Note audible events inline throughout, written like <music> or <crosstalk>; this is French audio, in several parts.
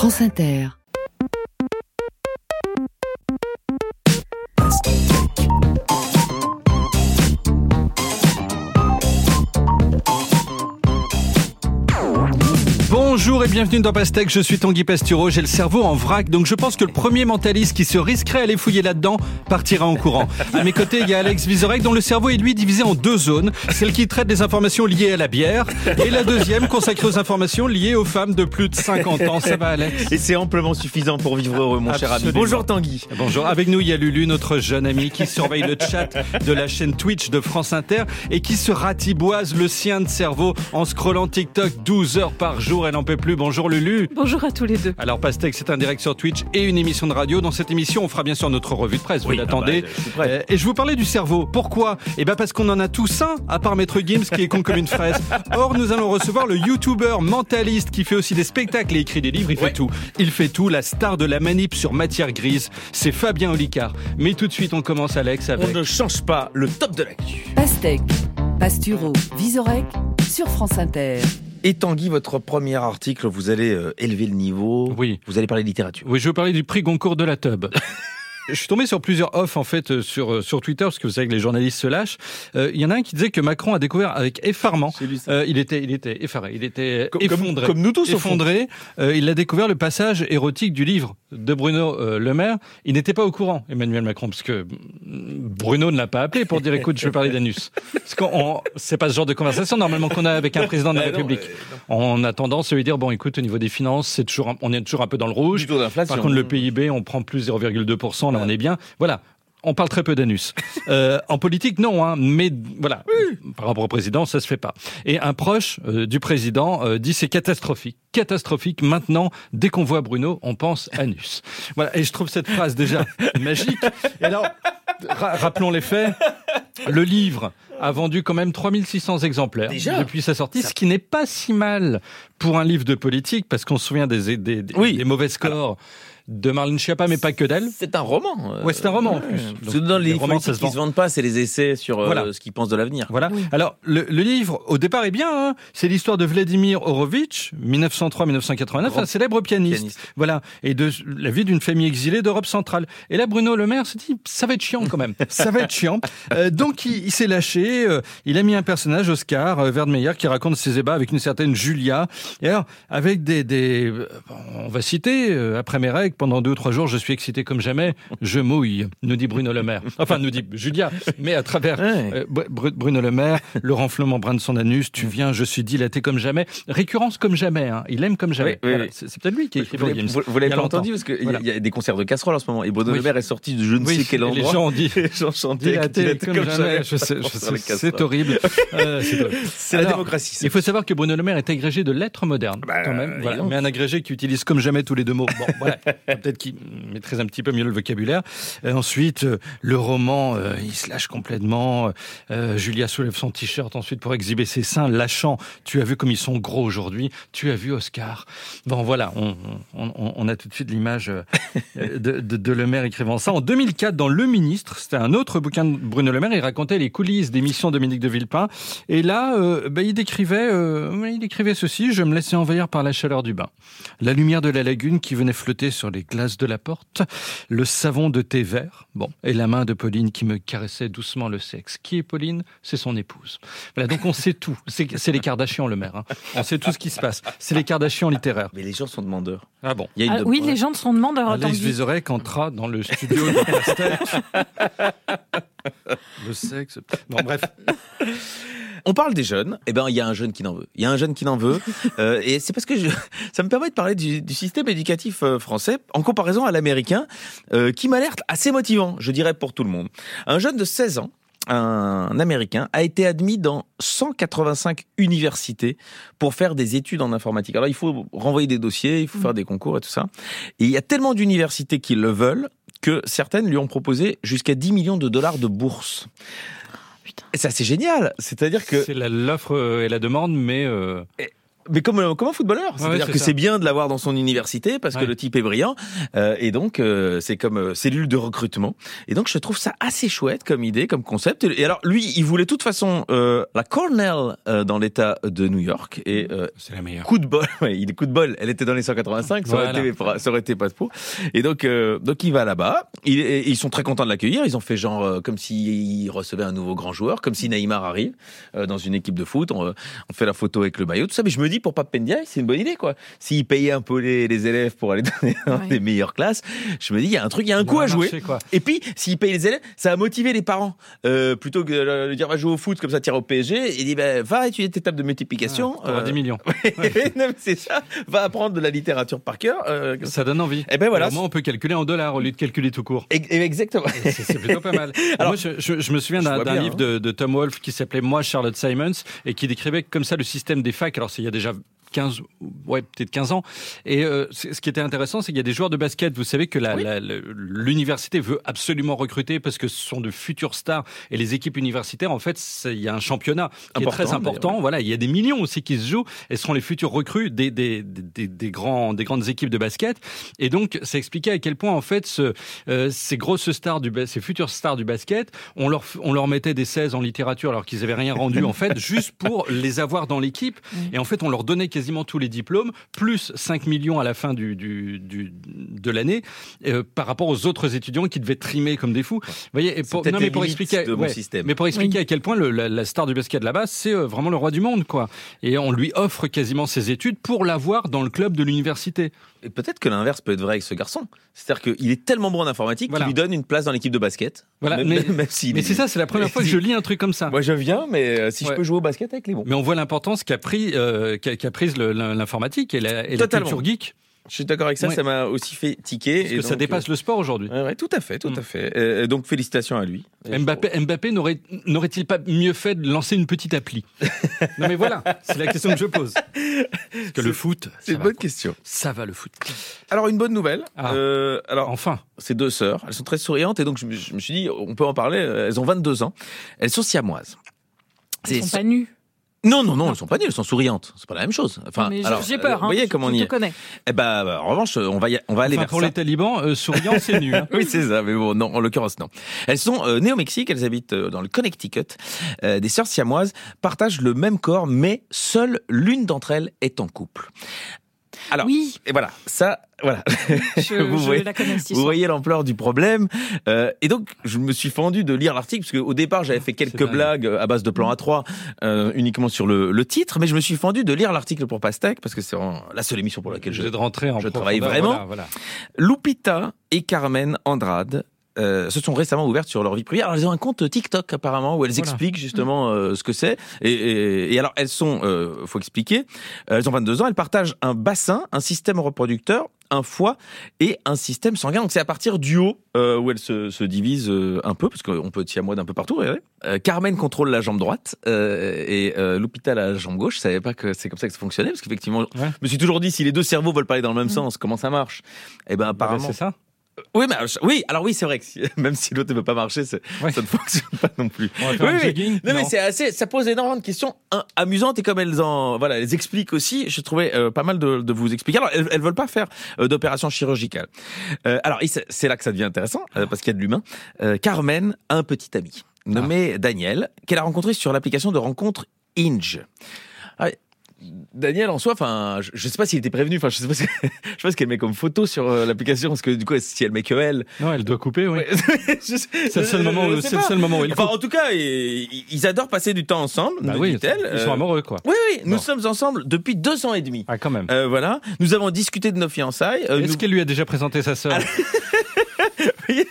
France Inter. Bonjour et bienvenue dans Pastèque, je suis Tanguy Pastureau, j'ai le cerveau en vrac, donc je pense que le premier mentaliste qui se risquerait à aller fouiller là-dedans partira en courant. À mes côtés, il y a Alex Vizorek dont le cerveau est lui divisé en deux zones, celle qui traite des informations liées à la bière, et la deuxième consacrée aux informations liées aux femmes de plus de 50 ans. Ça va Alex? Et c'est amplement suffisant pour vivre heureux, mon cher ami. Bonjour Tanguy. Bonjour, avec nous il y a Lulu, notre jeune ami qui surveille le chat de la chaîne Twitch de France Inter et qui se ratiboise le sien de cerveau en scrollant TikTok 12 heures par jour, elle n'en plus. Bonjour Lulu. Bonjour à tous les deux. Alors Pastèque, c'est un direct sur Twitch et une émission de radio. Dans cette émission, on fera bien sûr notre revue de presse. Vous Oui, l'attendez. ah bah, suis prêt. Euh, et je vous parlais du cerveau. Pourquoi? Eh ben parce qu'on en a tous un, à part Maître Gims qui est con comme une fraise. Or, nous allons recevoir le YouTuber mentaliste qui fait aussi des spectacles et écrit des livres. Il fait tout. Il fait tout. La star de la manip sur matière grise, c'est Fabien Olicard. Mais tout de suite, on commence Alex On avec. ne change pas le top de l'actu. Pastèque, Pasturo, Visorek sur France Inter. Et Tanguy, votre premier article, vous allez euh, élever le niveau. Oui. Vous allez parler littérature. Oui, je veux parler du prix Goncourt de la tub. <laughs> Je suis tombé sur plusieurs offs en fait euh, sur euh, sur Twitter parce que vous savez que les journalistes se lâchent. Euh, Il y en a un qui disait que Macron a découvert avec effarement. Euh, il était il était effaré, il était Comme- effondré. comme nous tous, effondré. Euh, il a découvert le passage érotique du livre de Bruno Le Maire. Il n'était pas au courant, Emmanuel Macron, parce que mm, Bruno ne l'a pas appelé pour dire écoute, je veux parler d'anus. Parce qu'on on- c'est pas ce genre de conversation normalement qu'on a avec un président de la Bah République. euh, On a tendance à lui dire bon écoute au niveau des finances, c'est toujours on est toujours un peu dans le rouge. Par contre, le PIB, on prend plus 0,2%, là, on est bien. Voilà. On parle très peu d'anus. Euh, en politique, non, hein, mais voilà, par rapport au président, ça se fait pas. Et un proche euh, du président euh, dit c'est catastrophique, catastrophique. Maintenant, dès qu'on voit Bruno, on pense anus. Voilà. Et je trouve cette phrase déjà <laughs> magique. Et alors, ra- rappelons les faits. Le livre a vendu quand même 3600 exemplaires Déjà depuis sa sortie, ce qui n'est pas si mal pour un livre de politique, parce qu'on se souvient des, des, des- Oui. des mauvais scores de Marlène Schiappa, mais pas que d'elle. C'est un roman. euh, Ouais, c'est un roman, en plus. Donc, dans les, les romans, se qui vend. se vendent pas, c'est les essais sur euh, Voilà. ce qu'ils pensent de l'avenir. Voilà. Alors, le, le livre, au départ, est bien. hein. C'est l'histoire de Vladimir Horowitz, 1903-1989, Grand un célèbre pianiste. pianiste. Voilà. Et de la vie d'une famille exilée d'Europe centrale. Et là, Bruno Le Maire se dit, ça va être chiant quand même. <laughs> ça va être chiant. Euh, donc, il, il s'est lâché. euh, il a mis un personnage, Oscar euh, Verdmeyer, qui raconte ses ébats avec une certaine Julia. Et alors, avec des, des on va citer, euh, après mes règles, pendant deux ou trois jours, je suis excité comme jamais. Je mouille, nous dit Bruno Le Maire. Enfin, nous dit Julia, mais à travers Ouais. euh, Br- Br- Bruno Le Maire, le renflement brun de son anus, tu viens, je suis dilaté comme jamais. Récurrence comme jamais, hein. il aime comme jamais. Oui, oui, Voilà. oui. C'est peut-être lui qui a écrit Vous, vous- vous l'avez pas entendu parce qu'il Voilà. y a des concerts de casseroles en ce moment et Bruno Oui. Le Maire est sorti de je ne Oui, sais quel endroit. <laughs> les gens ont dit Les gens chantaient dilaté dilaté comme, jamais. Les c'est horrible. <laughs> Euh, c'est la démocratie. Il faut savoir que Bruno Le Maire est agrégé de lettres modernes, Bah, quand même. Voilà. Mais un agrégé qui utilise comme jamais tous les deux mots. Bon, voilà. <laughs> <laughs> Peut-être qu'il maîtrise un petit peu mieux le vocabulaire. Euh, ensuite, euh, le roman, euh, il se lâche complètement. Euh, Julia soulève son t-shirt ensuite pour exhiber ses seins, lâchant. Tu as vu comme ils sont gros aujourd'hui. Tu as vu Oscar. Bon, voilà. On, on, on- on a tout de suite l'image <laughs> de, de, de Le Maire écrivant ça. En 2004, dans Le Ministre, c'était un autre bouquin de Bruno Le Maire. Il racontait les coulisses d'émissions de Dominique de Villepin. Et là, euh, ben, il décrivait, il décrivait ceci. Je me laissais envahir par la chaleur du bain, la lumière de la lagune qui venait flotter sur les glaces de la porte, le savon de thé vert, bon, et la main de Pauline qui me caressait doucement le sexe. Qui est Pauline? C'est son épouse. Voilà, donc on sait tout. C'est les Kardashians, le maire. hein. On sait tout ce qui se passe. C'est les Kardashians littéraires. Mais les gens sont demandeurs. Ah bon? Il y a une Ah, oui, les gens sont demandeurs. Alex Tanguy. Vizorek entra dans le studio de Pastèque. <laughs> Le sexe. Bon, bref. On parle des jeunes. Eh ben, il y a un jeune qui n'en veut. Il y a un jeune qui n'en veut. <laughs> Euh, et c'est parce que je- <laughs> ça me permet de parler du, du système éducatif euh, français en comparaison à l'américain, euh, qui m'a l'air assez motivant, je dirais, pour tout le monde. Un jeune de 16 ans, un américain, a été admis dans 185 universités pour faire des études en informatique. Alors, il faut renvoyer des dossiers, il faut faire des concours et tout ça. Et il y a tellement d'universités qui le veulent que certaines lui ont proposé jusqu'à 10 millions de dollars de bourse. Putain. Et ça, c'est génial. C'est-à-dire que C'est la- l'offre et la demande, mais euh, mais comme, euh, comme un footballeur. C'est-à-dire c'est que c'est bien de l'avoir dans son université parce que le type est brillant. Euh, et donc, euh, c'est comme euh, cellule de recrutement. Et donc, je trouve ça assez chouette comme idée, comme concept. Et alors, lui, il voulait de toute façon euh, la Cornell euh, dans l'État de New York. Et euh, C'est la meilleure. coup de bol, <laughs> ouais, il est coup de bol. Elle était dans les 185, ça aurait, Voilà. été, ça aurait été pas de peau. Et donc, euh, donc il va là-bas. Il, et ils sont très contents de l'accueillir. Ils ont fait genre euh, comme s'ils recevaient un nouveau grand joueur, comme si Neymar arrive euh, dans une équipe de foot. On, euh, on fait la photo avec le maillot, tout ça. Mais je me dis pour Pape Ndiaye, c'est une bonne idée, quoi. S'il payait un peu les, les élèves pour aller dans Ouais. des meilleures classes, je me dis il y a un truc, il y a un coup à jouer. quoi. Et puis, s'il paye les élèves, ça va motiver les parents. Euh, plutôt que de dire va jouer au foot comme ça, tire au PSG, il dit bah, va étudier tes tables de multiplication. Ah, Euh, 10 millions. <laughs> c'est ça. Va apprendre de la littérature par cœur. euh, Ça donne envie. Eh ben voilà. Moins, on peut calculer en dollars au lieu de calculer tout court. et- et exactement. C'est plutôt pas mal. <laughs> Alors, Moi, je, je- je me souviens d'un livre hein. de, de Tom Wolfe qui s'appelait Moi, Charlotte Simons, et qui décrivait comme ça le système des facs. Alors, il y a déjà 15, ouais, peut-être 15 ans. Et euh, ce qui était intéressant, c'est qu'il y a des joueurs de basket. Vous savez que Oui. l'université veut absolument recruter parce que ce sont de futurs stars. Et les équipes universitaires, en fait, il y a un championnat qui Important, est très important. Voilà, il y a des millions aussi qui se jouent. Et seront les futurs recrues des, des, des, des- grands, des grandes équipes de basket. Et donc, ça expliquait à quel point, en fait, ce, euh, ces grosses stars du, ces futures stars du basket, on leur, on leur mettait des 16 en littérature alors qu'ils avaient rien rendu, en fait, <laughs> juste pour les avoir dans l'équipe. Et en fait, on leur donnait quasiment tous les diplômes, plus 5 millions à la fin du, du, du- de l'année, euh, par rapport aux autres étudiants qui devaient trimer comme des fous. Vous voyez, et pour, non, mais pour expliquer, de mon ouais, système. mais pour expliquer Oui. à quel point le- la, la star du basket là-bas, c'est euh, vraiment le roi du monde, quoi. Et on lui offre quasiment ses études pour l'avoir dans le club de l'université. Et peut-être que l'inverse peut être vrai avec ce garçon. C'est-à-dire qu'il est tellement bon en informatique Voilà. qu'il lui donne une place dans l'équipe de basket. Voilà, Même, mais- <laughs> même- s'il Mais est- c'est ça, c'est la première <laughs> fois que je lis un truc comme ça. Moi, je viens, mais euh, si je peux jouer au basket avec les bons. Mais on voit l'importance qu'a pris, euh, qu'a qu'a prise le- l'informatique et la, et la culture geek, Je suis d'accord avec ça. Ouais. Ça m'a aussi fait tiquer. parce et que ça dépasse le sport aujourd'hui. euh, ouais, ouais, tout à fait, tout Mm. à fait. Euh, donc félicitations à lui. Mbappé, Mbappé n'aurait- n'aurait-il pas mieux fait de lancer une petite appli? Non mais voilà, c'est la question que je pose. Parce que le foot, C'est une va, bonne quoi. question. Ça va le foot. Alors une bonne nouvelle. Ah. Euh, alors Enfin, ces deux sœurs, elles sont très souriantes et donc je me, je me suis dit on peut en parler. Elles ont 22 ans. Elles sont siamoises. C'est- sont pas nus. Non, non, non, elles sont pas nées, elles sont souriantes. C'est pas la même chose. Enfin, mais alors, j'ai peur. euh, Vous hein, voyez je- comment on y est. connais. Eh ben, bah, en revanche, on va, y- on va aller enfin, vers pour ça. les talibans, euh, souriant, c'est nu. hein. <laughs> Oui, c'est ça, mais bon, non, en l'occurrence, non. Elles sont euh, nées au Mexique, elles habitent euh, dans le Connecticut. Euh, des sœurs siamoises partagent le même corps, mais seule l'une d'entre elles est en couple. Alors, Oui, et voilà, ça, voilà. je, <laughs> Vous je voyez- la Vous voyez l'ampleur du problème. Euh, et donc, je me suis fendu de lire l'article, parce qu'au départ, j'avais fait quelques blagues à base de plan A3, euh, uniquement sur le, le titre, mais je me suis fendu de lire l'article pour Pastèque, parce que c'est vraiment la seule émission pour laquelle je, Je vais de rentrer en je travaille vraiment. voilà, voilà. Lupita et Carmen Andrade euh, se sont récemment ouvertes sur leur vie privée. Alors elles ont un compte TikTok apparemment où elles Voilà. expliquent justement euh, ce que c'est. Et, et- et alors elles sont, euh, faut expliquer, euh, elles ont 22 ans, elles partagent un bassin, un système reproducteur, un foie et un système sanguin. Donc c'est à partir du haut où elles se, se divisent un peu, parce qu'on peut être siamois d'un peu partout. regardez. Carmen contrôle la jambe droite et euh, Lupita la jambe gauche. Je savais pas que c'est comme ça que ça fonctionnait, parce qu'effectivement, Ouais. je me suis toujours dit si les deux cerveaux veulent parler dans le même sens, comment ça marche? Eh ben Bah, apparemment. c'est ça. Oui, mais je- oui, alors oui, c'est vrai que si- <laughs> même si l'autre ne veut pas marcher, c'est- Ouais. ça ne fonctionne pas non plus. On va faire Oui, oui. jogging Non, mais c'est assez, ça pose énormément de questions hein, amusantes et comme elles en, voilà, elles expliquent aussi, je trouvais euh, pas mal de, de vous expliquer. Alors, elles, elles veulent pas faire euh, d'opération chirurgicale. Euh, alors, c'est là que ça devient intéressant euh, parce qu'il y a de l'humain. Euh, Carmen a un petit ami nommé Daniel qu'elle a rencontré sur l'application de rencontre Inge. Ah, Daniel en soi, enfin, je, je sais pas s'il était prévenu. Enfin, je sais pas, ce, <laughs> je sais pas ce qu'elle met comme photo sur euh, l'application parce que du coup, si elle met que elle, Non, elle doit couper, oui. <laughs> C'est le seul moment où, je sais c'est le pas. seul moment où il Enfin, coupe. en tout cas, ils, ils adorent passer du temps ensemble, Bah oui, ils sont Euh, amoureux, quoi. Oui, oui, nous Bon. sommes ensemble depuis deux ans et demi. Ah, quand même. Euh, voilà, nous avons discuté de nos fiançailles. Est-ce nous- qu'elle lui a déjà présenté sa sœur? Vous voyez,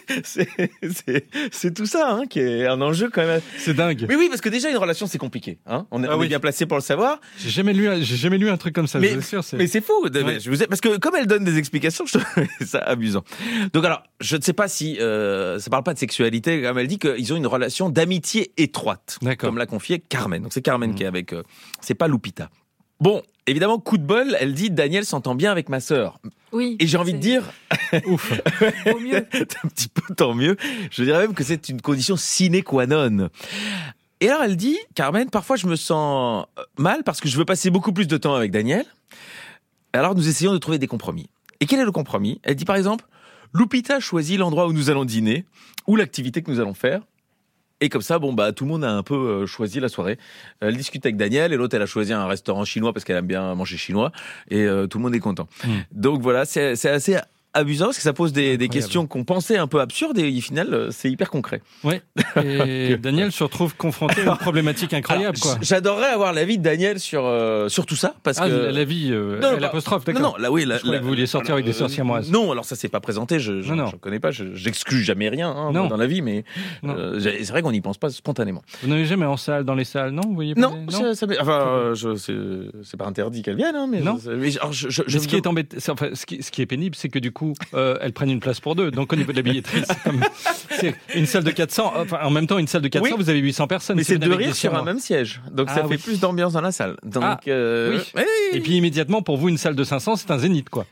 c'est- tout ça hein, qui est un enjeu quand même. C'est dingue. Mais oui, parce que déjà une relation c'est compliqué. Hein on est, Ah on est oui. bien placé pour le savoir. J'ai jamais lu, un- j'ai jamais lu un truc comme ça. Mais- je Mais c'est fou, de- Ouais. je vous ai- parce que comme elle donne des explications, je trouve <laughs> ça amusant. Donc alors, je ne sais pas si euh, ça parle pas de sexualité, comme elle dit qu'ils ont une relation d'amitié étroite, D'accord. comme l'a confié Carmen. Donc c'est Carmen Mhm. qui est avec, euh, c'est pas Lupita. Bon, évidemment, coup de bol, elle dit Daniel s'entend bien avec ma sœur. Oui. Et j'ai envie de dire, <laughs> Ouf. Vaut mieux. <laughs> un petit peu tant mieux. Je dirais même que c'est une condition sine qua non. Et alors elle dit, Carmen, parfois je me sens euh, mal parce que je veux passer beaucoup plus de temps avec Daniel. Alors nous essayons de trouver des compromis. Et quel est le compromis? Elle dit par exemple, Lupita choisit l'endroit où nous allons dîner ou l'activité que nous allons faire. Et comme ça, bon bah tout le monde a un peu euh, choisi la soirée. Elle discute avec Daniel et l'autre elle a choisi un restaurant chinois parce qu'elle aime bien manger chinois et euh, tout le monde est content. Mm. Donc voilà, c'est assez amusant parce que ça pose des, des questions qu'on pensait un peu absurdes et au final euh, c'est hyper concret. Ouais. <laughs> Et Daniel se retrouve confronté à une problématique incroyable, Alors, quoi. j- J'adorerais avoir l'avis de Daniel sur euh, sur tout ça parce Ah, que la vie, euh, Non, non, l'apostrophe, non, d'accord. non, là oui, là, Je que vous vouliez sortir avec des sœurs euh. Non, alors ça s'est pas présenté, je je, Non, non. je connais pas, je- j'exclus jamais rien hein, Non. dans la vie, mais Non. euh, c'est vrai qu'on n'y pense pas spontanément. Vous n'avez jamais en salle, dans les salles, non Vous voyez pas Non, les- ça, enfin, euh, je- c'est c'est pas interdit qu'elle vienne, hein, mais Non. je- mais alors, je, je, Mais je ce qui est embêtant, c'est- enfin, ce qui, ce qui est pénible, c'est que du coup, euh, elles prennent une place pour deux. Donc au niveau de la billetterie, c'est comme une salle de 400. Enfin, en même temps, une salle de 400, Oui. vous avez 800 personnes. mais c'est deux rires sur un même siège, donc Ah, ça oui. fait plus d'ambiance dans la salle. Donc, Ah, euh, oui. Et puis immédiatement, pour vous, une salle de 500, c'est un zénith, quoi.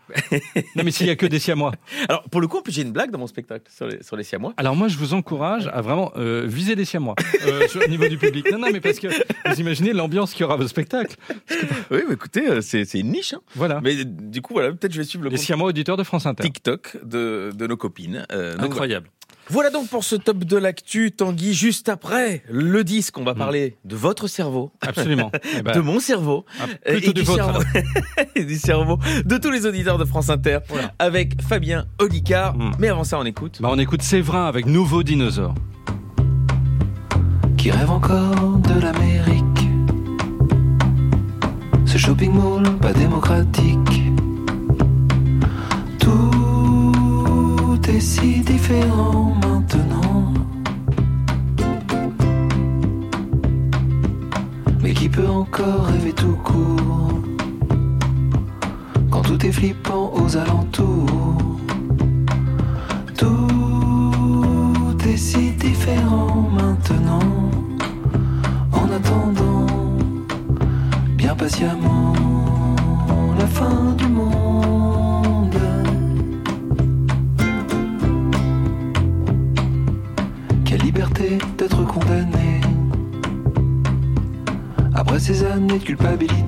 non, mais s'il y a que des siamois. <laughs> Alors pour le coup, j'ai une blague dans mon spectacle sur les, sur les siamois. Alors moi, je vous encourage à vraiment euh, viser des siamois <laughs> au niveau du public. Non, non, mais parce que vous imaginez l'ambiance qu'il y aura à vos spectacles. Oui, mais écoutez, c'est une niche. hein. Voilà. Mais du coup, voilà, peut-être je vais suivre le Les siamois auditeurs de France Inter. TikTok de, de nos copines. Euh, donc, Incroyable. Voilà donc pour ce top de l'actu, Tanguy. Juste après le disque, on va Mm. parler de votre cerveau, Absolument. <laughs> Eh ben, de mon cerveau, ah, plutôt et du du vôtre. cerveau, et <laughs> du cerveau de tous les auditeurs de France Inter, Voilà. avec Fabien Olicard. Mm. Mais avant ça, on écoute. Bah, on écoute Séverin avec Nouveau Dinosaure. qui rêve encore de l'Amérique? Ce shopping mall pas démocratique. Est si différent maintenant. Mais qui peut encore rêver tout court quand tout est flippant aux alentours? Tout est si différent maintenant. En attendant, bien patiemment, la fin du monde. Culpabilité,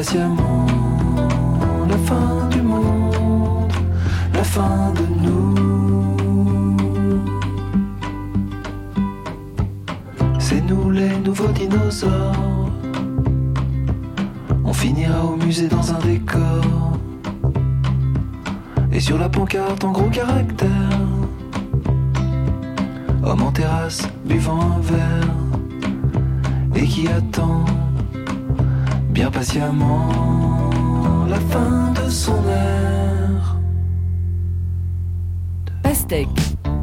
patiemment, la fin du monde, la fin de nous. C'est nous les nouveaux dinosaures. On finira au musée dans un décor. Et sur la pancarte en gros caractères. Homme en terrasse, buvant un verre. Et qui attend bien patiemment la fin de son air. Pastèque,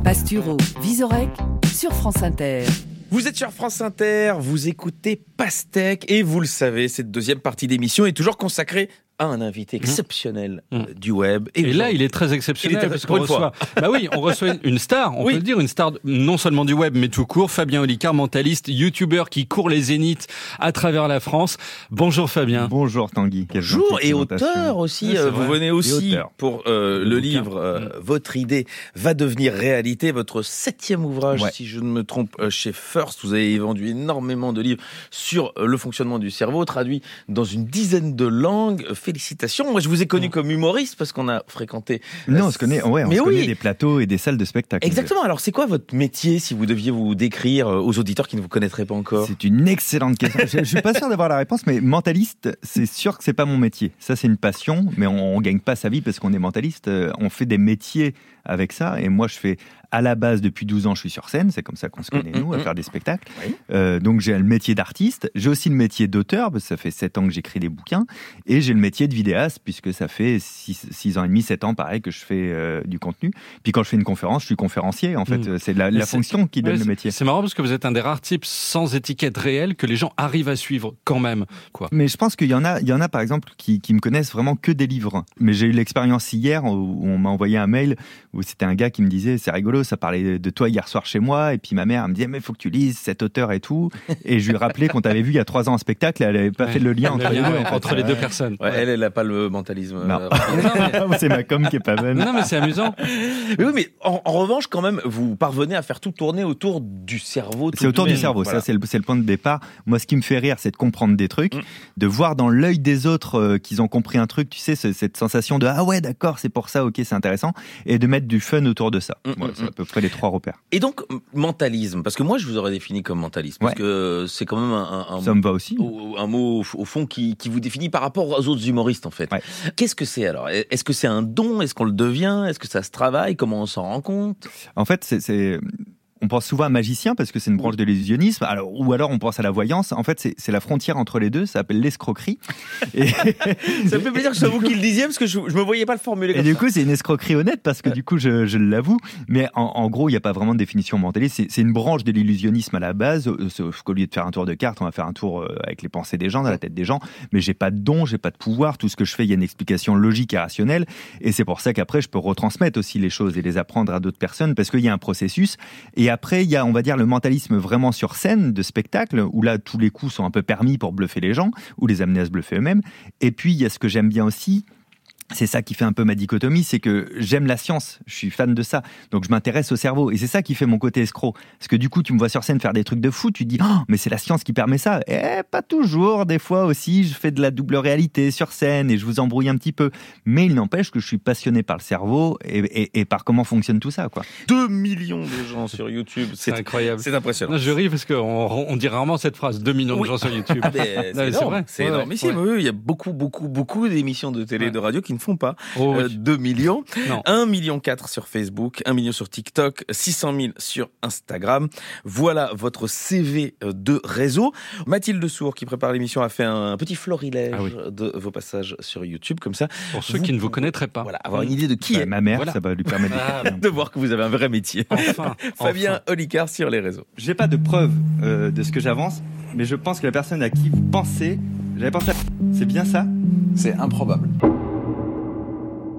Pasturo, Visorec sur France Inter. Vous êtes sur France Inter, vous écoutez Pastèque et vous le savez, cette deuxième partie d'émission est toujours consacrée à un invité exceptionnel Mmh. euh, du web. Et là, il est très exceptionnel Il est- parce qu'on reçoit. Bah oui, on reçoit une star. On Oui. peut le dire, une star non seulement du web, mais tout court. Fabien Olicard, mentaliste, youtubeur qui court les zéniths à travers la France. Bonjour Fabien. Bonjour Tanguy. Bonjour et auteur aussi. Euh, vous venez aussi pour euh, Le livre euh, Mm. Votre idée va devenir réalité, votre septième ouvrage, Ouais. si je ne me trompe, euh, chez First. Vous avez vendu énormément de livres sur le fonctionnement du cerveau, traduit dans une dizaine de langues. Félicitations. Moi, je vous ai connu Mm. comme humoriste parce qu'on a fréquenté. Non, on se connaît, ouais, on Mais se connaît des plateaux et des salles de spectacle. Exactement. Alors, c'est quoi votre métier si vous deviez vous décrire euh, aux auditeurs qui ne vous connaîtraient pas encore? C'est une excellente question. je, je suis pas sûr d'avoir la réponse, mais mentaliste, c'est sûr que c'est pas mon métier. Ça, c'est une passion, mais on, on gagne pas sa vie parce qu'on est mentaliste. Euh, On fait des métiers avec ça. Et moi, je fais à la base, depuis 12 ans, je suis sur scène. C'est comme ça qu'on se connaît, Mm, nous, mm, à mm. faire des spectacles. Oui. Euh, donc, j'ai le métier d'artiste. J'ai aussi le métier d'auteur, parce que ça fait 7 ans que j'écris des bouquins. Et j'ai le métier de vidéaste, puisque ça fait 6, ans et demi, 7 ans, pareil, que je fais euh, du contenu. Puis quand je fais une conférence, je suis conférencier, en fait. Mm. C'est la, la fonction qui donne Ouais, le métier. C'est marrant parce que vous êtes un des rares types sans étiquette réelle que les gens arrivent à suivre quand même. Quoi. Mais je pense qu'il y en a, il y en a par exemple qui, qui me connaissent vraiment que des livres. Mais j'ai eu l'expérience hier où on m'a envoyé un mail où c'était un gars qui me disait c'est rigolo, ça parlait de toi hier soir chez moi et puis ma mère elle me disait mais faut que tu lises cet auteur et tout et je lui ai rappelé qu'on t'avait vu il y a trois ans en spectacle, et elle avait pas Ouais. fait le lien Le entre les lien, deux. ouais, en fait. entre les deux personnes. Ouais, Elle, elle n'a pas le mentalisme. Non. euh, rapide. <laughs> c'est ma com qui est pas bonne. Non, mais c'est amusant. Mais oui, mais en, en revanche, quand même, vous parvenez à faire tout tourner autour du cerveau. C'est autour du même. cerveau, Voilà. ça c'est le, point de départ. Moi, ce qui me fait rire, c'est de comprendre des trucs, Mm. de voir dans l'œil des autres euh, qu'ils ont compris un truc, tu sais, ce- cette sensation de ah ouais, d'accord, c'est pour ça, ok, c'est intéressant, et de mettre du fun autour de ça. Mm, Voilà, mm, à peu près les trois repères. Et donc, mentalisme, parce que moi, je vous aurais défini comme mentaliste, parce Ouais. que c'est quand même un, un- Ça me va aussi. au- un mot au fond qui, qui vous définit par rapport aux autres humoristes en fait. Ouais. Qu'est-ce que c'est alors? Est-ce que c'est un don? Est-ce qu'on le devient? Est-ce que ça se travaille? Comment on s'en rend compte? En fait, c'est. On pense souvent à magicien parce que c'est une branche de l'illusionnisme, alors, ou alors on pense à la voyance. En fait, c'est c'est la frontière entre les deux, ça s'appelle l'escroquerie. Et, <laughs> Ça me fait plaisir que ce soit vous qui le disiez parce que je, je me voyais pas le formuler et comme du ça. coup, c'est une escroquerie honnête parce que du coup, je, je l'avoue. Mais en, en gros, il n'y a pas vraiment de définition mentaliste. C'est- C'est une branche de l'illusionnisme à la base. euh, Sauf qu'au lieu de faire un tour de carte, on va faire un tour euh, avec les pensées des gens, dans la tête des gens. Mais j'ai pas de don, j'ai pas de pouvoir. Tout ce que je fais, il y a une explication logique et rationnelle. Et c'est pour ça qu'après, je peux retransmettre aussi les choses et les apprendre à d'autres personnes parce qu'il y a un processus. Et après, il y a, on va dire, le mentalisme vraiment sur scène de spectacle où là, tous les coups sont un peu permis pour bluffer les gens ou les amener à se bluffer eux-mêmes. Et puis, il y a ce que j'aime bien aussi, c'est ça qui fait un peu ma dichotomie, c'est que j'aime la science, je suis fan de ça, donc je m'intéresse au cerveau, et c'est ça qui fait mon côté escroc. Parce que du coup, tu me vois sur scène faire des trucs de fou, tu te dis, oh, mais c'est la science qui permet ça. Eh, pas toujours, des fois aussi, je fais de la double réalité sur scène et je vous embrouille un petit peu. Mais il n'empêche que je suis passionné par le cerveau et, et- et par comment fonctionne tout ça, quoi. 2 millions de gens sur YouTube, C'est incroyable. c'est impressionnant. Non, je ris parce qu'on on dit rarement cette phrase 2 millions Oui. de gens sur YouTube. Ah, mais mais c'est énorme, vrai. c'est ouais. Oui, il y a beaucoup, beaucoup, beaucoup d'émissions de télé Ouais. de radio qui ne font pas Oh, oui. euh, 2 millions. Non. 1 million 4 sur Facebook, 1 million sur TikTok, 600 000 sur Instagram. Voilà votre CV euh, de réseau. Mathilde Sour, qui prépare l'émission, a fait un petit florilège Ah oui. de vos passages sur YouTube, comme ça. Pour ceux qui ne vous connaîtraient pas. Voilà, avoir une idée de qui Bah, est. ma mère, Voilà. ça va lui permettre de Ah, De voir que vous avez un vrai métier. <laughs> Enfin. Fabien Olicard sur les réseaux. J'ai pas de preuve euh, de ce que j'avance, mais je pense que la personne à qui vous pensez, j'avais pensé à... C'est bien ça? C'est improbable.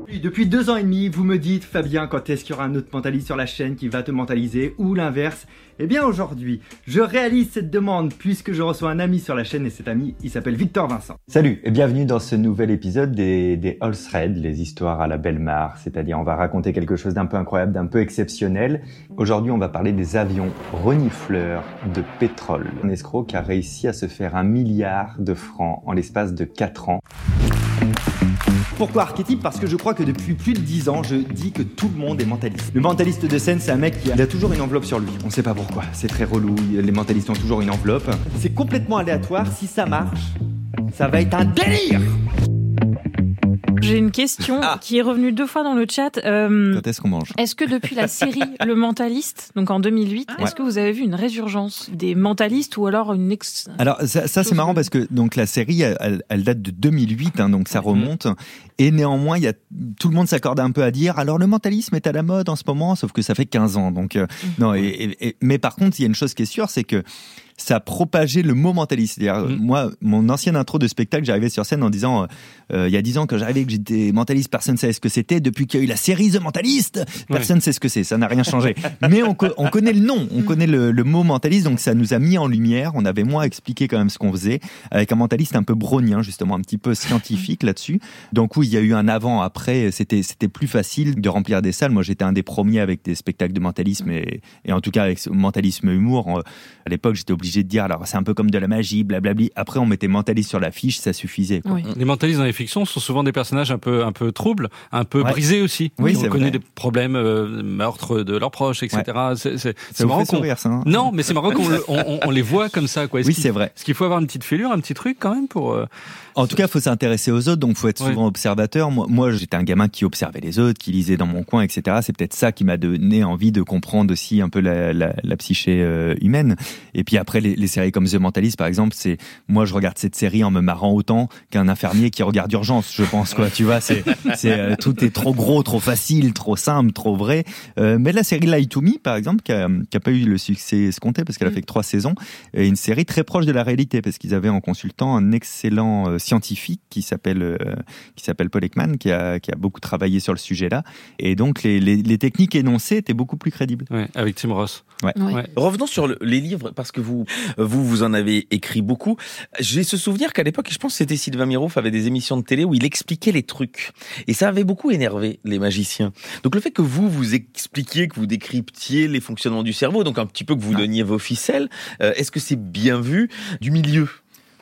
Depuis deux ans et demi, vous me dites, Fabien, quand est-ce qu'il y aura un autre mentaliste sur la chaîne qui va te mentaliser ou l'inverse? Eh bien aujourd'hui, je réalise cette demande puisque je reçois un ami sur la chaîne et cet ami, il s'appelle Victor Vincent. Salut et bienvenue dans ce nouvel épisode des, des All les histoires à la belle mare, c'est-à-dire on va raconter quelque chose d'un peu incroyable, d'un peu exceptionnel. Aujourd'hui, on va parler des avions renifleurs de pétrole. Un escroc qui a réussi à se faire un milliard de francs en l'espace de 4 ans. Pourquoi archétype? Parce que je crois que depuis plus de 10 ans, je dis que tout le monde est mentaliste. Le mentaliste de scène, c'est un mec qui a, toujours une enveloppe sur lui. On sait pas pourquoi. C'est très relou. Les mentalistes ont toujours une enveloppe. C'est complètement aléatoire. Si ça marche, ça va être un délire J'ai une question Ah. qui est revenue deux fois dans le chat. Euh, Quand est-ce qu'on mange est-ce que depuis la série <laughs> Le Mentaliste, donc en 2008, est-ce que vous avez vu une résurgence des mentalistes ou alors une ex... Alors ça, ça, c'est marrant parce que donc la série elle, elle- elle date de 2008 hein, donc ça remonte. Et néanmoins il y a tout le monde s'accorde un peu à dire alors le mentalisme est à la mode en ce moment sauf que ça fait 15 ans donc euh, non et, et- et- mais par contre il y a une chose qui est sûre c'est que ça a propagé le mot mentaliste. C'est-à-dire, Mm. moi, mon ancienne intro de spectacle, j'arrivais sur scène en disant, euh, euh, il y a 10 ans, quand j'arrivais que j'étais mentaliste, personne ne savait ce que c'était. Depuis qu'il y a eu la série The Mentalist, personne ne sait ce que c'est. Ça n'a rien changé. <laughs> Mais on, co- on connaît le nom, on connaît le, le mot mentaliste, donc ça nous a mis en lumière. On avait moins expliqué quand même ce qu'on faisait, avec un mentaliste un peu brownien, justement, un petit peu scientifique <laughs> là-dessus. Donc oui, il y a eu un avant, après, c'était plus facile de remplir des salles. Moi, j'étais un des premiers avec des spectacles de mentalisme et, et en tout cas avec ce mentalisme humour. En- À l'époque, j'étais obligé obligé de dire, alors c'est un peu comme de la magie, blablabli. Après, on mettait mentaliste sur l'affiche, ça suffisait. quoi. Oui. Les mentalistes dans les fictions sont souvent des personnages un peu, un peu troubles, un peu Ouais. brisés aussi. Oui, connu vrai. des problèmes, euh, meurtres de leurs proches, etc. C'est- marrant fait qu'on. sourire, ça hein Non, mais c'est marrant qu'on le- on, on- on les voit comme ça, quoi. Est-ce Oui, c'est vrai. Est-ce qu'il faut avoir une petite fêlure, un petit truc quand même pour. euh, En tout cas, il faut s'intéresser aux autres, donc faut être Ouais. souvent observateur. Moi, moi j'étais un gamin qui observait les autres, qui lisait dans mon coin, etc. C'est peut-être ça qui m'a donné envie de comprendre aussi un peu la, la, la psyché euh, humaine. Et puis après, les, les séries comme The Mentalist, par exemple, c'est moi, je regarde cette série en me marrant autant qu'un infirmier qui regarde Urgence, je pense, quoi. Tu vois, c'est, euh, tout est trop gros, trop facile, trop simple, trop vrai. Euh, mais la série Lie to Me, par exemple, qui a, qui a pas eu le succès escompté parce qu'elle a fait que trois saisons, est une série très proche de la réalité parce qu'ils avaient en consultant un excellent scientifique qui s'appelle euh, qui s'appelle Paul Ekman qui a qui a beaucoup travaillé sur le sujet là et donc les, les, les techniques énoncées étaient beaucoup plus crédibles. ouais, avec Tim Ross. Ouais. Ouais. Revenons sur le- les livres, parce que vous, vous, vous en avez écrit beaucoup. J'ai ce souvenir qu'à l'époque, je pense que c'était Sylvain Mirouf, avait des émissions de télé où il expliquait les trucs. Et ça avait beaucoup énervé les magiciens. Donc le fait que vous, vous expliquiez, que vous décryptiez les fonctionnements du cerveau, donc un petit peu que vous Ah. donniez vos ficelles, euh, est-ce que c'est bien vu du milieu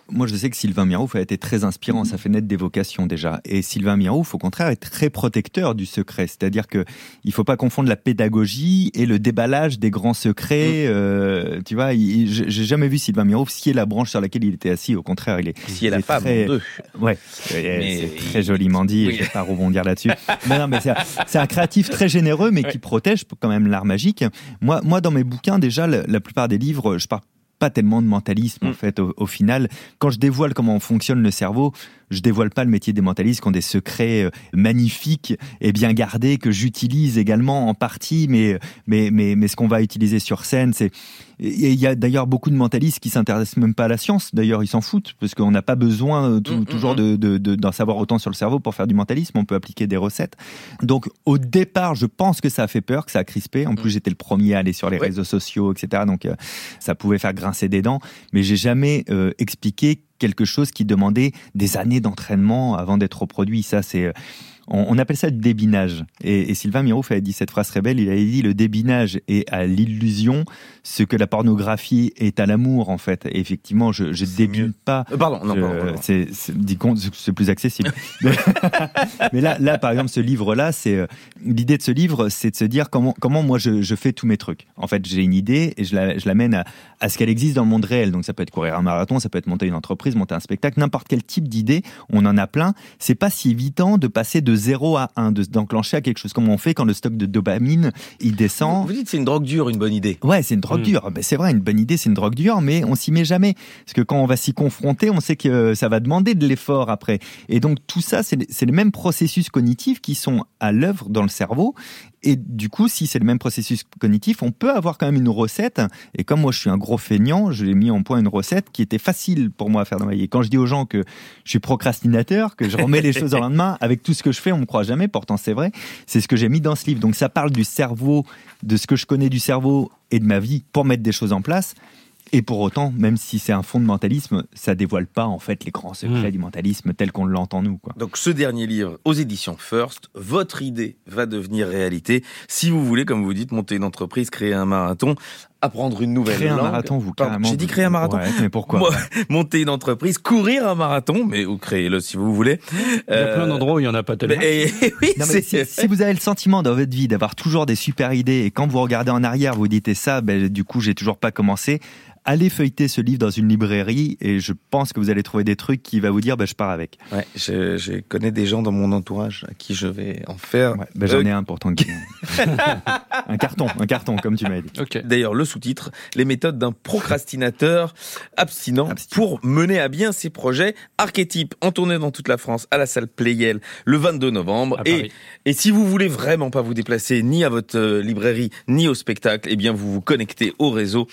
Moi, je sais que Sylvain Mirouf a été très inspirant. Ça fait naître des vocations déjà. Et Sylvain Mirouf, au contraire, est très protecteur du secret. C'est-à-dire que il faut pas confondre la pédagogie et le déballage des grands secrets. Euh, tu vois, j'ai jamais vu Sylvain Mirouf scier la branche sur laquelle il était assis. Au contraire, il est est la femme, très- deux. Ouais, c'est très il- joliment dit. oui. Je vais pas rebondir là-dessus. <laughs> mais non, mais c'est un- créatif très généreux, mais qui protège quand même l'art magique. Moi, moi, dans mes bouquins, déjà, la, la plupart des livres, je parle pas tellement de mentalisme en Mm. fait au, au final quand je dévoile comment fonctionne le cerveau je dévoile pas le métier des mentalistes qui ont des secrets euh, magnifiques et bien gardés que j'utilise également en partie mais mais mais mais ce qu'on va utiliser sur scène c'est il y a d'ailleurs beaucoup de mentalistes qui s'intéressent même pas à la science. D'ailleurs, ils s'en foutent parce qu'on n'a pas besoin euh, Mm, mm, toujours mm. de- de- de- d'en savoir autant sur le cerveau pour faire du mentalisme. On peut appliquer des recettes. Donc, au départ, je pense que ça a fait peur, que ça a crispé. En plus, j'étais le premier à aller sur les. Ouais. réseaux sociaux, etc. Donc, euh, ça pouvait faire grincer des dents. Mais j'ai jamais euh, expliqué quelque chose qui demandait des années d'entraînement avant d'être reproduit. Ça, c'est euh, on, on appelle ça du débinage. Et, et Sylvain Mirouf avait dit cette phrase très belle. Il avait dit le débinage est à l'illusion ce que la pornographie est à l'amour, en fait. Et effectivement, je, je débine mieux. pas. Euh, Pardon, non, c'est, c'est, plus accessible. <laughs> Mais là, là, par exemple, ce livre-là, c'est euh, l'idée de ce livre, c'est de se dire comment, comment moi je, je fais tous mes trucs. En fait, j'ai une idée et je la, je l'amène à, à ce qu'elle existe dans le monde réel. Donc, ça peut être courir un marathon, ça peut être monter une entreprise, monter un spectacle, n'importe quel type d'idée. On en a plein. C'est pas si évident de passer de 0 à 1, de, d'enclencher à quelque chose comme on fait quand le stock de dopamine il descend. Vous dites c'est une drogue dure, une bonne idée. Ouais, c'est une drogue Mm. dure. Ben, c'est vrai, une bonne idée, c'est une drogue dure, mais on s'y met jamais. Parce que quand on va s'y confronter, on sait que ça va demander de l'effort après. Et donc tout ça, c'est c'est les mêmes processus cognitifs qui sont à l'œuvre dans le cerveau. Et du coup, si c'est le même processus cognitif, on peut avoir quand même une recette. Et comme moi, je suis un gros feignant, j'ai mis en point une recette qui était facile pour moi à faire dans ma vie. Et quand je dis aux gens que je suis procrastinateur, que je remets les <laughs> choses au lendemain, avec tout ce que je fais, on me croit jamais. Pourtant, c'est vrai. C'est ce que j'ai mis dans ce livre. Donc, ça parle du cerveau, de ce que je connais du cerveau et de ma vie pour mettre des choses en place. Et pour autant, même si c'est un fondamentalisme, ça dévoile pas en fait les grands secrets Mm. du mentalisme tel qu'on l'entend nous. Quoi. Donc ce dernier livre aux éditions First, votre idée va devenir réalité. Si vous voulez, comme vous dites, monter une entreprise, créer un marathon, apprendre une nouvelle Créer un langue. marathon, vous Pardon, carrément. J'ai dit créer un marathon. Ouais, mais pourquoi Moi, <laughs> monter une entreprise, courir un marathon, mais ou créez-le si vous voulez. Il y a plein d'endroits où il n'y en a pas tellement. Et, et <laughs> oui, Non, mais si, si vous avez le sentiment dans votre vie d'avoir toujours des super idées et quand vous regardez en arrière, vous dites et ça, ben, du coup, j'ai toujours pas commencé. Allez feuilleter ce livre dans une librairie et je pense que vous allez trouver des trucs qui va vous dire, ben, je pars avec. Ouais, je, je connais des gens dans mon entourage à qui je vais en faire. Ouais, ben, J'en Euh, ai un pourtant. <laughs> <laughs> un carton, un carton, comme tu m'as dit. D'ailleurs, le sous-titre, les méthodes d'un procrastinateur abstinent Abstinent. pour mener à bien ses projets. Archétype en tournée dans toute la France à la salle Playel le 22 novembre. Et, et si vous voulez vraiment pas vous déplacer ni à votre euh, librairie ni au spectacle, eh bien vous vous connectez au réseau,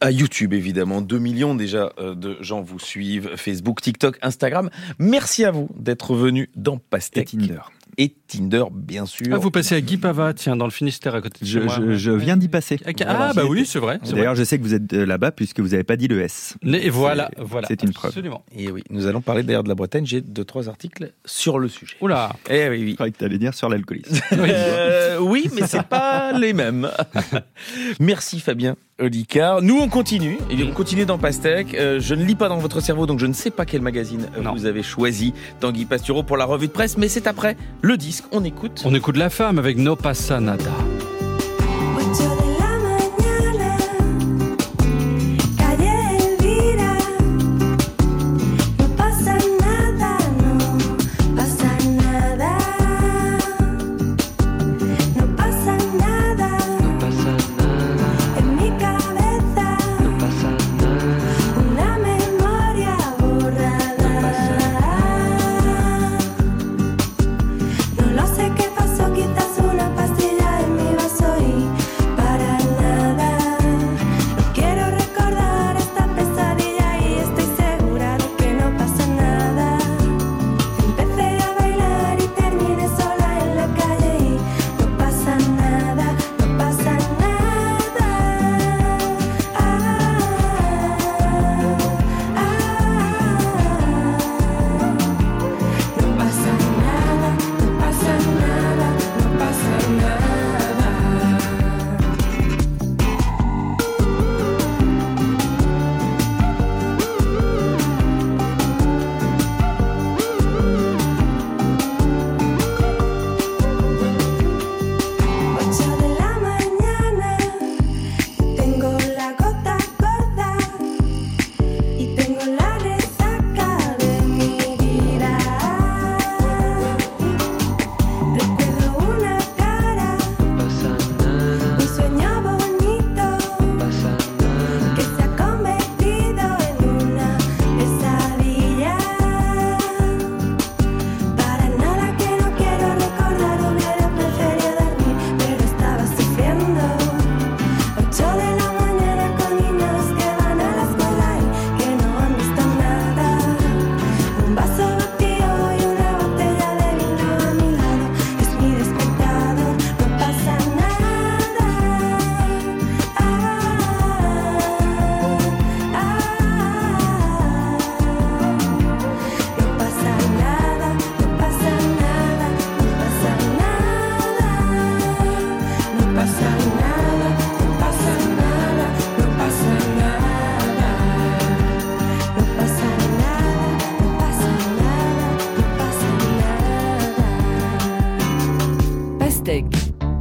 à YouTube évidemment. 2 millions déjà euh, de gens vous suivent, Facebook, TikTok, Instagram. Merci à vous d'être venus dans Et Pastèque Tinder. Et Tinder, bien sûr. Ah, vous passez à Guy Pava, tiens, dans le Finistère à côté de Je, chez moi. je- je viens d'y passer. Ah, Ah, bah oui, c'est vrai. D'ailleurs, je sais que vous êtes euh, là-bas puisque vous n'avez pas dit le S. Et voilà, C'est- voilà. c'est une preuve. Absolument. Et oui, nous allons parler d'ailleurs de la Bretagne. J'ai deux, trois articles sur le sujet. Oula. Eh oui, oui. Je croyais que tu allais dire sur l'alcoolisme. Euh, oui, mais c'est pas les mêmes. <laughs> Merci Fabien Olicard. Nous, on continue. Et on continue dans Pastèque. Euh, je ne lis pas dans votre cerveau, donc je ne sais pas quel magazine Non. vous avez choisi, Tanguy Pastureau, pour la revue de presse. Mais c'est après le disque. On écoute. On écoute la femme avec No Passa Nada.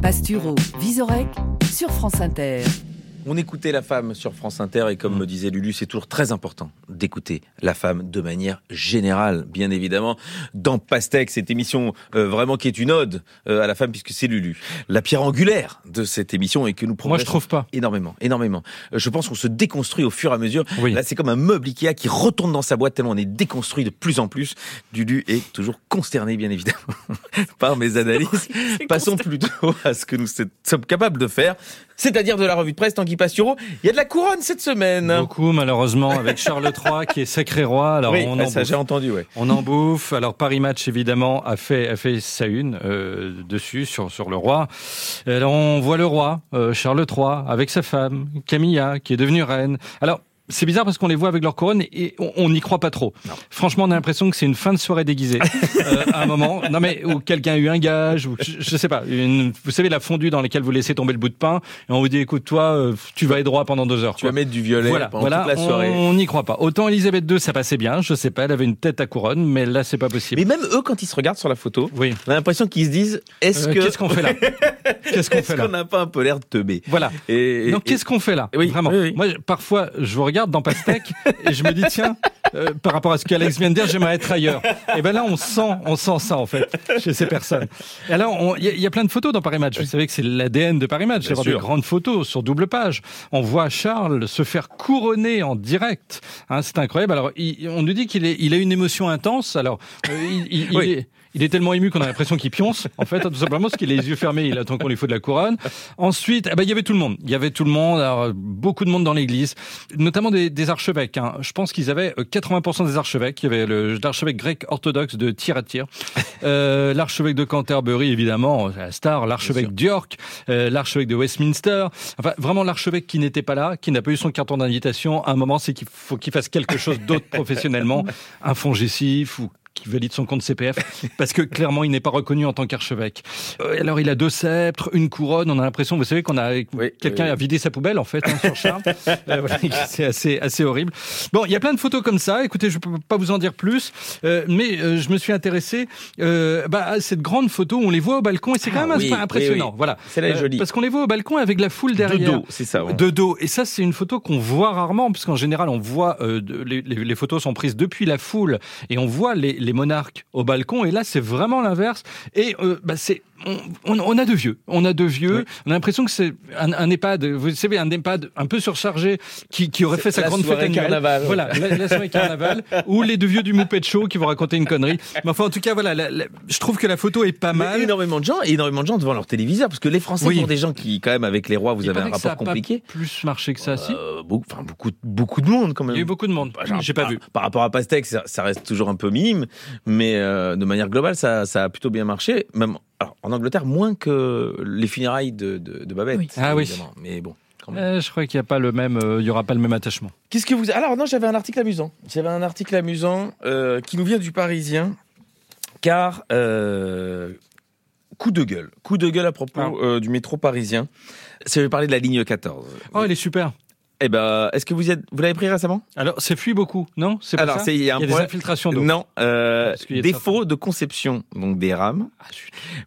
Pasturo, Visorec sur France Inter. On écoutait la femme sur France Inter et comme me disait Lulu, c'est toujours très important d'écouter la femme de manière générale, bien évidemment. Dans Pastèque, cette émission euh, vraiment qui est une ode euh, à la femme puisque c'est Lulu, la pierre angulaire de cette émission et que nous Moi, je trouve pas. énormément, énormément. Euh, Je pense qu'on se déconstruit au fur et à mesure. Oui. Là, c'est comme un meuble Ikea qui retourne dans sa boîte tellement on est déconstruit de plus en plus. Lulu est toujours consterné, bien évidemment, <laughs> par mes analyses. Passons plutôt à ce que nous sommes capables de faire, c'est-à-dire de la revue de presse Tanguy Pastureau. Il y a de la couronne cette semaine. Beaucoup, malheureusement, avec Charles <laughs> III qui est sacré roi. Alors, oui, on en ça bouffe. j'ai entendu, ouais. On en bouffe. Alors Paris Match évidemment a fait a fait sa une euh, dessus sur sur le roi. Alors on voit le roi euh, Charles III avec sa femme Camilla qui est devenue reine. Alors c'est bizarre parce qu'on les voit avec leur couronne et on- on n'y croit pas trop. Franchement, on a l'impression que c'est une fin de soirée déguisée <laughs> euh, à un moment. Non mais où quelqu'un a eu un gage ou je, je sais pas. Une, vous savez la fondue dans laquelle vous laissez tomber le bout de pain et on vous dit écoute toi euh, tu vas être droit pendant deux heures. Tu vas mettre du violet Voilà, pendant voilà, toute la soirée. on n'y croit pas. Autant Elisabeth II, ça passait bien, je sais pas, elle avait une tête à couronne, mais là, c'est pas possible. Mais même eux, quand ils se regardent sur la photo, Oui. on a l'impression qu'ils se disent est-ce Euh, que Qu'est-ce qu'on fait là? <laughs> Qu'est-ce qu'on fait là? qu'on n'a pas un peu l'air de teubé? Voilà. Et, et- qu'est-ce qu'on fait là? Oui, Vraiment. oui, oui. Moi, parfois, je vous regarde dans Pastèque et je me dis, tiens, euh, par rapport à ce qu'Alex vient de dire, j'aimerais être ailleurs. Et ben là, on sent, on sent ça, en fait, chez ces personnes. Et alors, il y, a- il y a plein de photos dans Paris Match. Vous savez que c'est l'ADN de Paris Match, d'avoir des grandes photos sur double page. On voit Charles se faire couronner en direct. Hein, c'est incroyable. Alors, il- on nous dit qu'il il a une émotion intense. Alors, euh, il, il- il Oui. est, il est tellement ému qu'on a l'impression qu'il pionce, en fait, tout simplement, parce qu'il a les yeux fermés, il attend qu'on lui faut de la couronne. Ensuite, eh ben, il y avait tout le monde. Il y avait tout le monde, alors, beaucoup de monde dans l'église, notamment des, des archevêques. hein. Je pense qu'ils avaient euh, 80% des archevêques. Il y avait l'archevêque grec orthodoxe de tir à tir, euh, l'archevêque de Canterbury, évidemment, la star, l'archevêque d'York, euh, l'archevêque de Westminster. Enfin, vraiment l'archevêque qui n'était pas là, qui n'a pas eu son carton d'invitation. À un moment, c'est qu'il faut qu'il fasse quelque chose d'autre professionnellement, <laughs> un fongicif ou qui valide son compte CPF, <laughs> parce que clairement, il n'est pas reconnu en tant qu'archevêque. Euh, alors, il a deux sceptres, une couronne. On a l'impression, vous savez, qu'on a Oui, quelqu'un oui. a vidé sa poubelle en fait hein, sur Charles. <laughs> Euh, voilà, c'est assez assez horrible. Bon, il y a plein de photos comme ça. Écoutez, je peux pas vous en dire plus, euh, mais euh, je me suis intéressé euh, bah, à cette grande photo où on les voit au balcon et c'est quand Ah même oui, impressionnant. Voilà, Celle-là est Euh, jolie. parce qu'on les voit au balcon avec la foule De derrière. dos, c'est ça. ouais. De dos. Et ça, c'est une photo qu'on voit rarement, parce qu'en général, on voit euh, de- les, les- les photos sont prises depuis la foule et on voit les, les monarques au balcon. Et là, c'est vraiment l'inverse. Et euh, bah, c'est on, a de vieux. On a de vieux. Oui. On a l'impression que c'est un, un EHPAD. Vous savez, un EHPAD un peu surchargé qui, qui aurait fait sa grande fête annuelle. carnaval. Voilà, la, la soirée carnaval. <laughs> ou les deux vieux du Moupet Show qui vont raconter une connerie. Mais enfin, en tout cas, voilà. la- la- je trouve que la photo est pas Mais mal. énormément de gens et énormément de gens devant leur téléviseur parce que les Français Oui. pour des gens qui quand même avec les rois vous Il avez un que ça rapport a pas compliqué plus marché que ça, si. Euh, beaucoup, enfin beaucoup beaucoup de monde quand même Il y a eu beaucoup de monde. Bah, J'ai pas par, vu. Par rapport à Pastèque, ça, ça reste toujours un peu minime, mais euh, de manière globale, ça, ça a plutôt bien marché. Même alors, en Angleterre, moins que les funérailles de, de, de Babette. Oui. Ah oui. évidemment. Mais bon. quand même. Euh, je crois qu'il n'y a pas le même, euh, il y aura pas le même attachement. Qu'est-ce que vous Alors non, j'avais un article amusant. J'avais un article amusant euh, qui nous vient du Parisien, car euh, coup de gueule, coup de gueule à propos Ah. euh, du métro parisien. Ça veut parler de la ligne 14. Oh, elle est super. Eh ben, est-ce que vous y êtes, vous l'avez pris récemment? Alors, ça fuit beaucoup, non? C'est pas Alors, ça? c'est- il y a un Il y a des infiltrations d'eau. Non, euh, de défaut de conception donc des rames, Ah,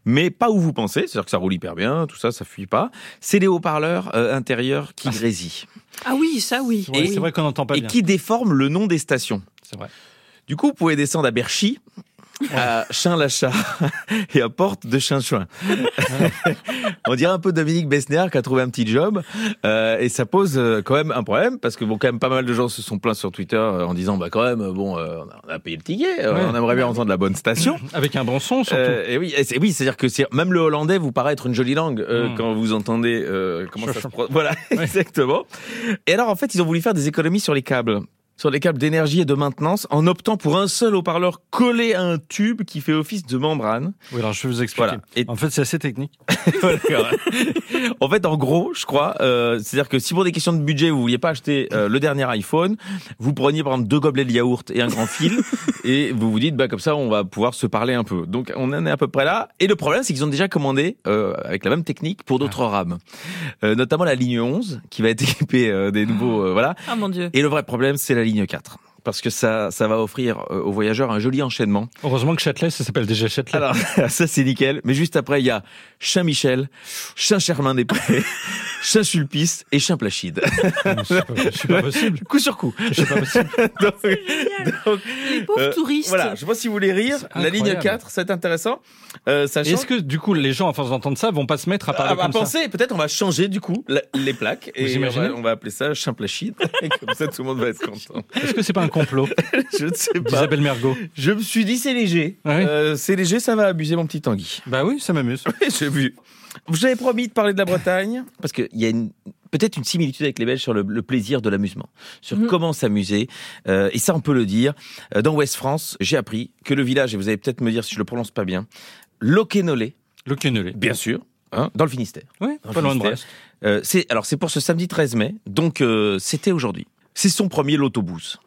mais pas où vous pensez, c'est-à-dire que ça roule hyper bien, tout ça, ça fuit pas. C'est les haut-parleurs euh, intérieurs qui grésillent Ah oui, ça oui. Oui. c'est vrai qu'on n'entend pas et bien. qui déforment le nom des stations. C'est vrai. Du coup, vous pouvez descendre à Berchy, à Chin-Lachat <laughs> et à Porte de Chinchouin. <laughs> On dirait un peu Dominique Besnéard qui a trouvé un petit job euh, et ça pose euh, quand même un problème parce que bon, quand même pas mal de gens se sont plaints sur Twitter euh, en disant bah quand même euh, bon, euh, on a payé le ticket, euh, Ouais. on aimerait bien entendre la bonne station. <laughs> Avec un bon son, surtout. Et oui, et c'est- oui, c'est-à-dire que même le hollandais vous paraît être une jolie langue euh, Mm. quand vous entendez comment ça se Voilà, exactement. Et alors en fait, ils ont voulu faire des économies sur les câbles sur les câbles d'énergie et de maintenance en optant pour un seul haut-parleur collé à un tube qui fait office de membrane. Oui, alors je vais vous expliquer. Voilà. Et- En fait, c'est assez technique. <laughs> en fait, en gros, je crois, euh, c'est-à-dire que si pour des questions de budget, vous vouliez pas acheter euh, le dernier iPhone, vous preniez par exemple deux gobelets de yaourt et un grand fil, <laughs> et vous vous dites, bah comme ça, on va pouvoir se parler un peu. Donc, on en est à peu près là. Et le problème, c'est qu'ils ont déjà commandé euh, avec la même technique pour d'autres rames, Euh, notamment la ligne 11, qui va être <laughs> équipée euh, des nouveaux, euh, voilà. Ah mon dieu. Et le vrai problème, c'est la ligne 4. Parce que ça, ça va offrir euh, aux voyageurs un joli enchaînement. Heureusement que Châtelet, ça s'appelle déjà Châtelet. Alors, <laughs> ça c'est nickel. Mais juste après, il y a Saint-Michel, Saint-Germain-des-Prés, <laughs> Saint-Sulpice et Saint-Placide. <laughs> c'est pas, c'est pas possible. coup sur coup. C'est pas possible. Donc, donc, Les pauvres euh, touristes. Voilà, je sais pas si vous voulez rire. La ligne incroyable. 4, c'est intéressant. Euh, Est-ce que du coup, les gens, à force d'entendre ça, vont pas se mettre à parler à, à comme ça penser, peut-être on va changer du coup la- les plaques Vous et on va, on va appeler ça Saint-Placide. Et comme ça, tout le monde va être content. Est-ce que c'est pas un complot <laughs> Je ne sais pas. d'Isabelle Mergot Je me suis dit, c'est léger. Ah oui Euh, c'est léger, ça va abuser mon petit Tanguy. Bah oui, ça m'amuse. <laughs> J'ai vu. Je vous avais promis de parler de la Bretagne parce qu'il y a une- peut-être une similitude avec les Belges sur le, le plaisir de l'amusement, sur Mhm. comment s'amuser. Euh, et ça, on peut le dire. Euh, dans Ouest France, j'ai appris que le village, et vous allez peut-être me dire si je le prononce pas bien, Loquenolé, Le quenolé. bien sûr, hein, dans le Finistère. Oui, Dans pas le loin de. Brest. Euh, c'est alors c'est pour ce samedi 13 mai, donc euh, c'était aujourd'hui. C'est son premier l'autobus.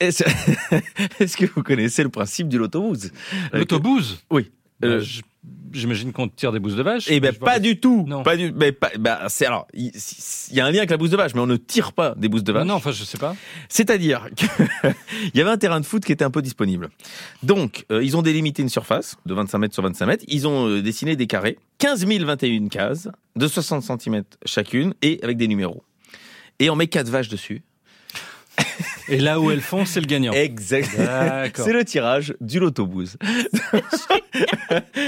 <laughs> Est-ce que vous connaissez le principe du l'autobus L'autobus Oui. Euh, Bah, j- J'imagine qu'on tire des bousses de vache. Eh ben pas du tout. Non. Pas du. Mais pas. Bah c'est alors. Il y a un lien avec la bouse de vache, mais on ne tire pas des bousses de vache. non, enfin, je sais pas. C'est-à-dire qu'il <laughs> y avait un terrain de foot qui était un peu disponible. Donc euh, ils ont délimité une surface de 25 mètres sur 25 mètres. Ils ont euh, dessiné des carrés, 15 021 cases de 60 cm chacune et avec des numéros. Et on met quatre vaches dessus. Et là où elles font, c'est le gagnant. Exact. C'est le tirage du l'autobus.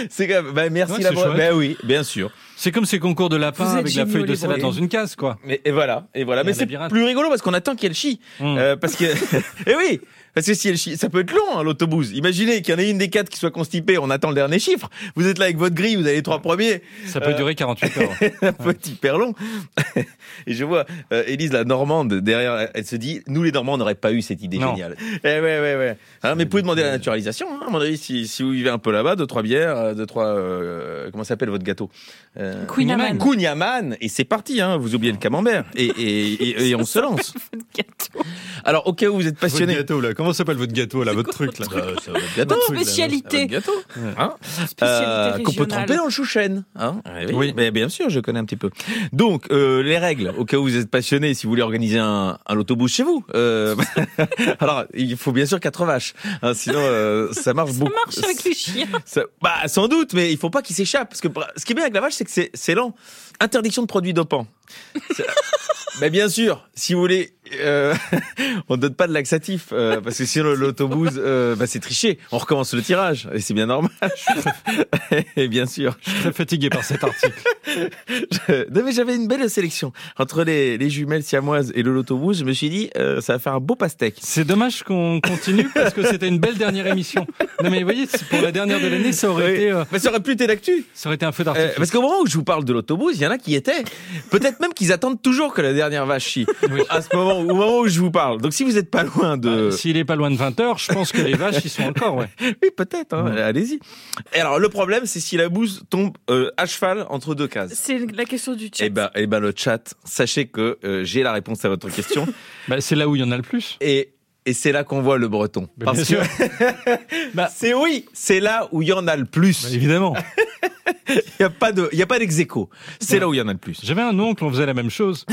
c'est quand même. Bah, merci Ouais, la. Ben oui, bien sûr. C'est comme ces concours de lapins avec la feuille de salade dans une case, quoi. Mais et voilà, et voilà. Et Mais c'est plus rigolo parce qu'on attend qu'elle chie. Hum. Euh, parce que, <laughs> eh oui, parce que si elle chie, ça peut être long hein, l'autobus. Imaginez qu'il y en ait une des quatre qui soit constipée, on attend le dernier chiffre. Vous êtes là avec votre grille, vous avez les trois premiers, Ça peut Euh, durer 48 heures. <laughs> un peu hyper long. <laughs> Et je vois euh, Élise la Normande derrière, elle se dit, nous les Normands n'aurait pas eu cette idée Non. géniale. Eh ouais ouais ouais. Hein, mais vous pouvez demander la naturalisation. Hein, à mon avis, si, si vous vivez un peu là-bas, deux trois bières, euh, deux trois, euh, comment s'appelle votre gâteau? Euh, Queen Amman. Kouniaman, et c'est parti, hein, vous oubliez le camembert, et, et, et, et on se lance. <laughs> Alors, au cas où vous êtes passionné, Votre gâteau, là, Comment s'appelle votre gâteau là, votre truc là votre gâteau. Spécialité. Votre gâteau. Hein Spécialité Euh, qu'on peut tremper dans le chouchen. Hein oui, Oui. Mais bien sûr, je connais un petit peu. Donc, euh, les règles, au cas où vous êtes passionné, si vous voulez organiser un, un autobus chez vous. Euh, <laughs> alors, il faut bien sûr quatre vaches. hein, sinon, euh, ça marche Ça beaucoup. marche avec les chiens. Ça- bah, sans doute, mais il faut pas qu'il s'échappe. Parce que ce qui est bien avec la vache, c'est que c'est lent. Interdiction de produits dopants. <laughs> Mais bien sûr, si vous voulez, euh, <laughs> on ne donne pas de laxatif euh, parce que sinon l'autobus, euh, bah, c'est triché. On recommence le tirage et c'est bien normal. <laughs> et bien sûr. Je suis très fatigué par cet article. Je- Non mais j'avais une belle sélection entre les, les jumelles siamoises et le l'autobus. Je me suis dit, euh, ça va faire un beau pastèque. C'est dommage qu'on continue parce que c'était une belle dernière émission. Non mais vous voyez, pour la dernière de l'année, ça aurait Oui. été, Mais ça aurait pu être l'actu. ça aurait été un feu d'artifice. parce qu'au moment où je vous parle de l'autobus, il y en a qui y étaient. Peut-être même qu'ils attendent toujours que la dernière vache chie. Oui. À ce moment, au moment où je vous parle. Donc si vous n'êtes pas loin de... Euh, S'il est pas loin de 20 heures, je pense que les vaches, ils sont encore, ouais. <laughs> Oui, peut-être. hein, Allez-y. Et alors le problème, c'est si la bouse tombe euh, à cheval entre deux cases. C'est la question du chat. Eh ben, eh ben le chat, sachez que euh, j'ai la réponse à votre question. <laughs> Bah, c'est là où il y en a le plus. et et c'est là qu'on voit le breton. Mais Parce que. <laughs> Bah, c'est oui, c'est là où il y en a le plus. Bah, évidemment. <laughs> Il y a pas de, y a pas. C'est là où il y en a le plus. J'avais un oncle, on faisait la même chose.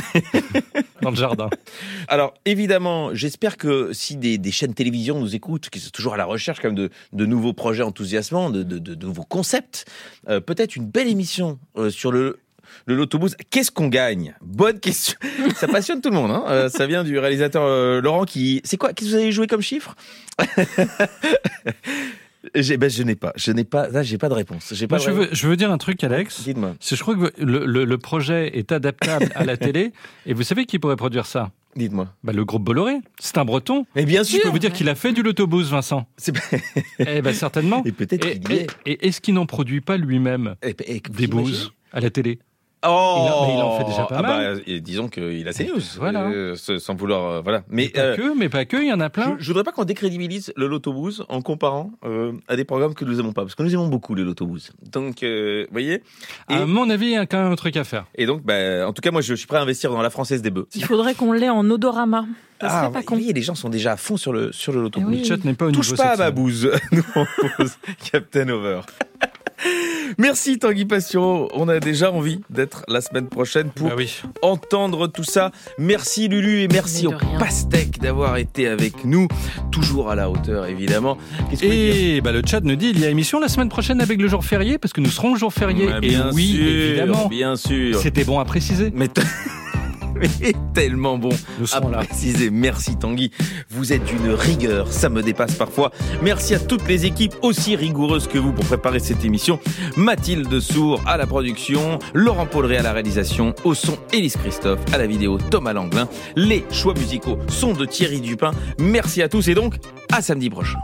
<laughs> Dans le jardin. Alors évidemment, j'espère que si des, des chaînes télévision nous écoutent, qui sont toujours à la recherche quand même de, de nouveaux projets enthousiasmants, de, de, de- de nouveaux concepts, euh, peut-être une belle émission euh, sur le le l'autobus. Qu'est-ce qu'on gagne? Bonne question. Ça passionne tout le monde. Hein Euh, ça vient du réalisateur euh, Laurent qui. C'est quoi? Qu'est-ce que vous avez joué comme chiffre? <laughs> Ben, je n'ai pas. Je n'ai pas. Là, j'ai pas de réponse. J'ai pas. Moi, de je, veux, je veux dire un truc, Alex. Dites-moi. C'est, je crois que le, le- le projet est adaptable à la <laughs> télé. Et vous savez qui pourrait produire ça? Dites-moi. bah, Le groupe Bolloré. C'est un breton. Mais bien Je sûr. peux vous dire qu'il a fait du l'autobus, Vincent. C'est- <laughs> Eh ben certainement. Et peut-être Et, est-ce qu'il n'en produit pas lui-même Et- et- vous des bouses à la télé? Oh Il en- mais il en fait déjà pas ah mal. Bah, et disons qu'il a ses news. Voilà. euh, sans vouloir. euh, voilà. Mais Pas euh, que, mais pas que, il y en a plein. je, je voudrais pas qu'on décrédibilise le Lotobooz en comparant euh, à des programmes que nous aimons pas. Parce que nous aimons beaucoup le Lotobooz. Donc, euh, vous voyez et, À mon avis, il y a quand même un truc à faire. et donc, bah, en tout cas, moi, je, suis prêt à investir dans la française des bœufs. Il faudrait qu'on l'ait en odorama. Ça serait Ah, pas voyez, les gens sont déjà à fond sur le, sur le Lotobooz. Eh oui. Le chat n'est pas au Touche niveau pas à ma bouse, <laughs> nous <laughs> Captain Over. Merci Tanguy Passion. On a déjà envie d'être la semaine prochaine pour Bah oui. entendre tout ça. Merci Lulu et merci au pastèque d'avoir été avec nous. Toujours à la hauteur, évidemment. Et bah, le chat nous dit il y a émission la semaine prochaine avec le jour férié parce que nous serons le jour férié. Ouais, et bien oui, sûr, évidemment. Bien sûr. C'était bon à préciser. Mais, <laughs> <laughs> mais tellement bon. Nous à là. préciser. Merci Tanguy. Vous êtes d'une rigueur, ça me dépasse parfois. Merci à toutes les équipes aussi rigoureuses que vous pour préparer cette émission. Mathilde Sour à la production, Laurent Pauleret à la réalisation, au son Élise Christophe, à la vidéo Thomas Langlin. Les choix musicaux sont de Thierry Dupin. Merci à tous et donc à samedi prochain.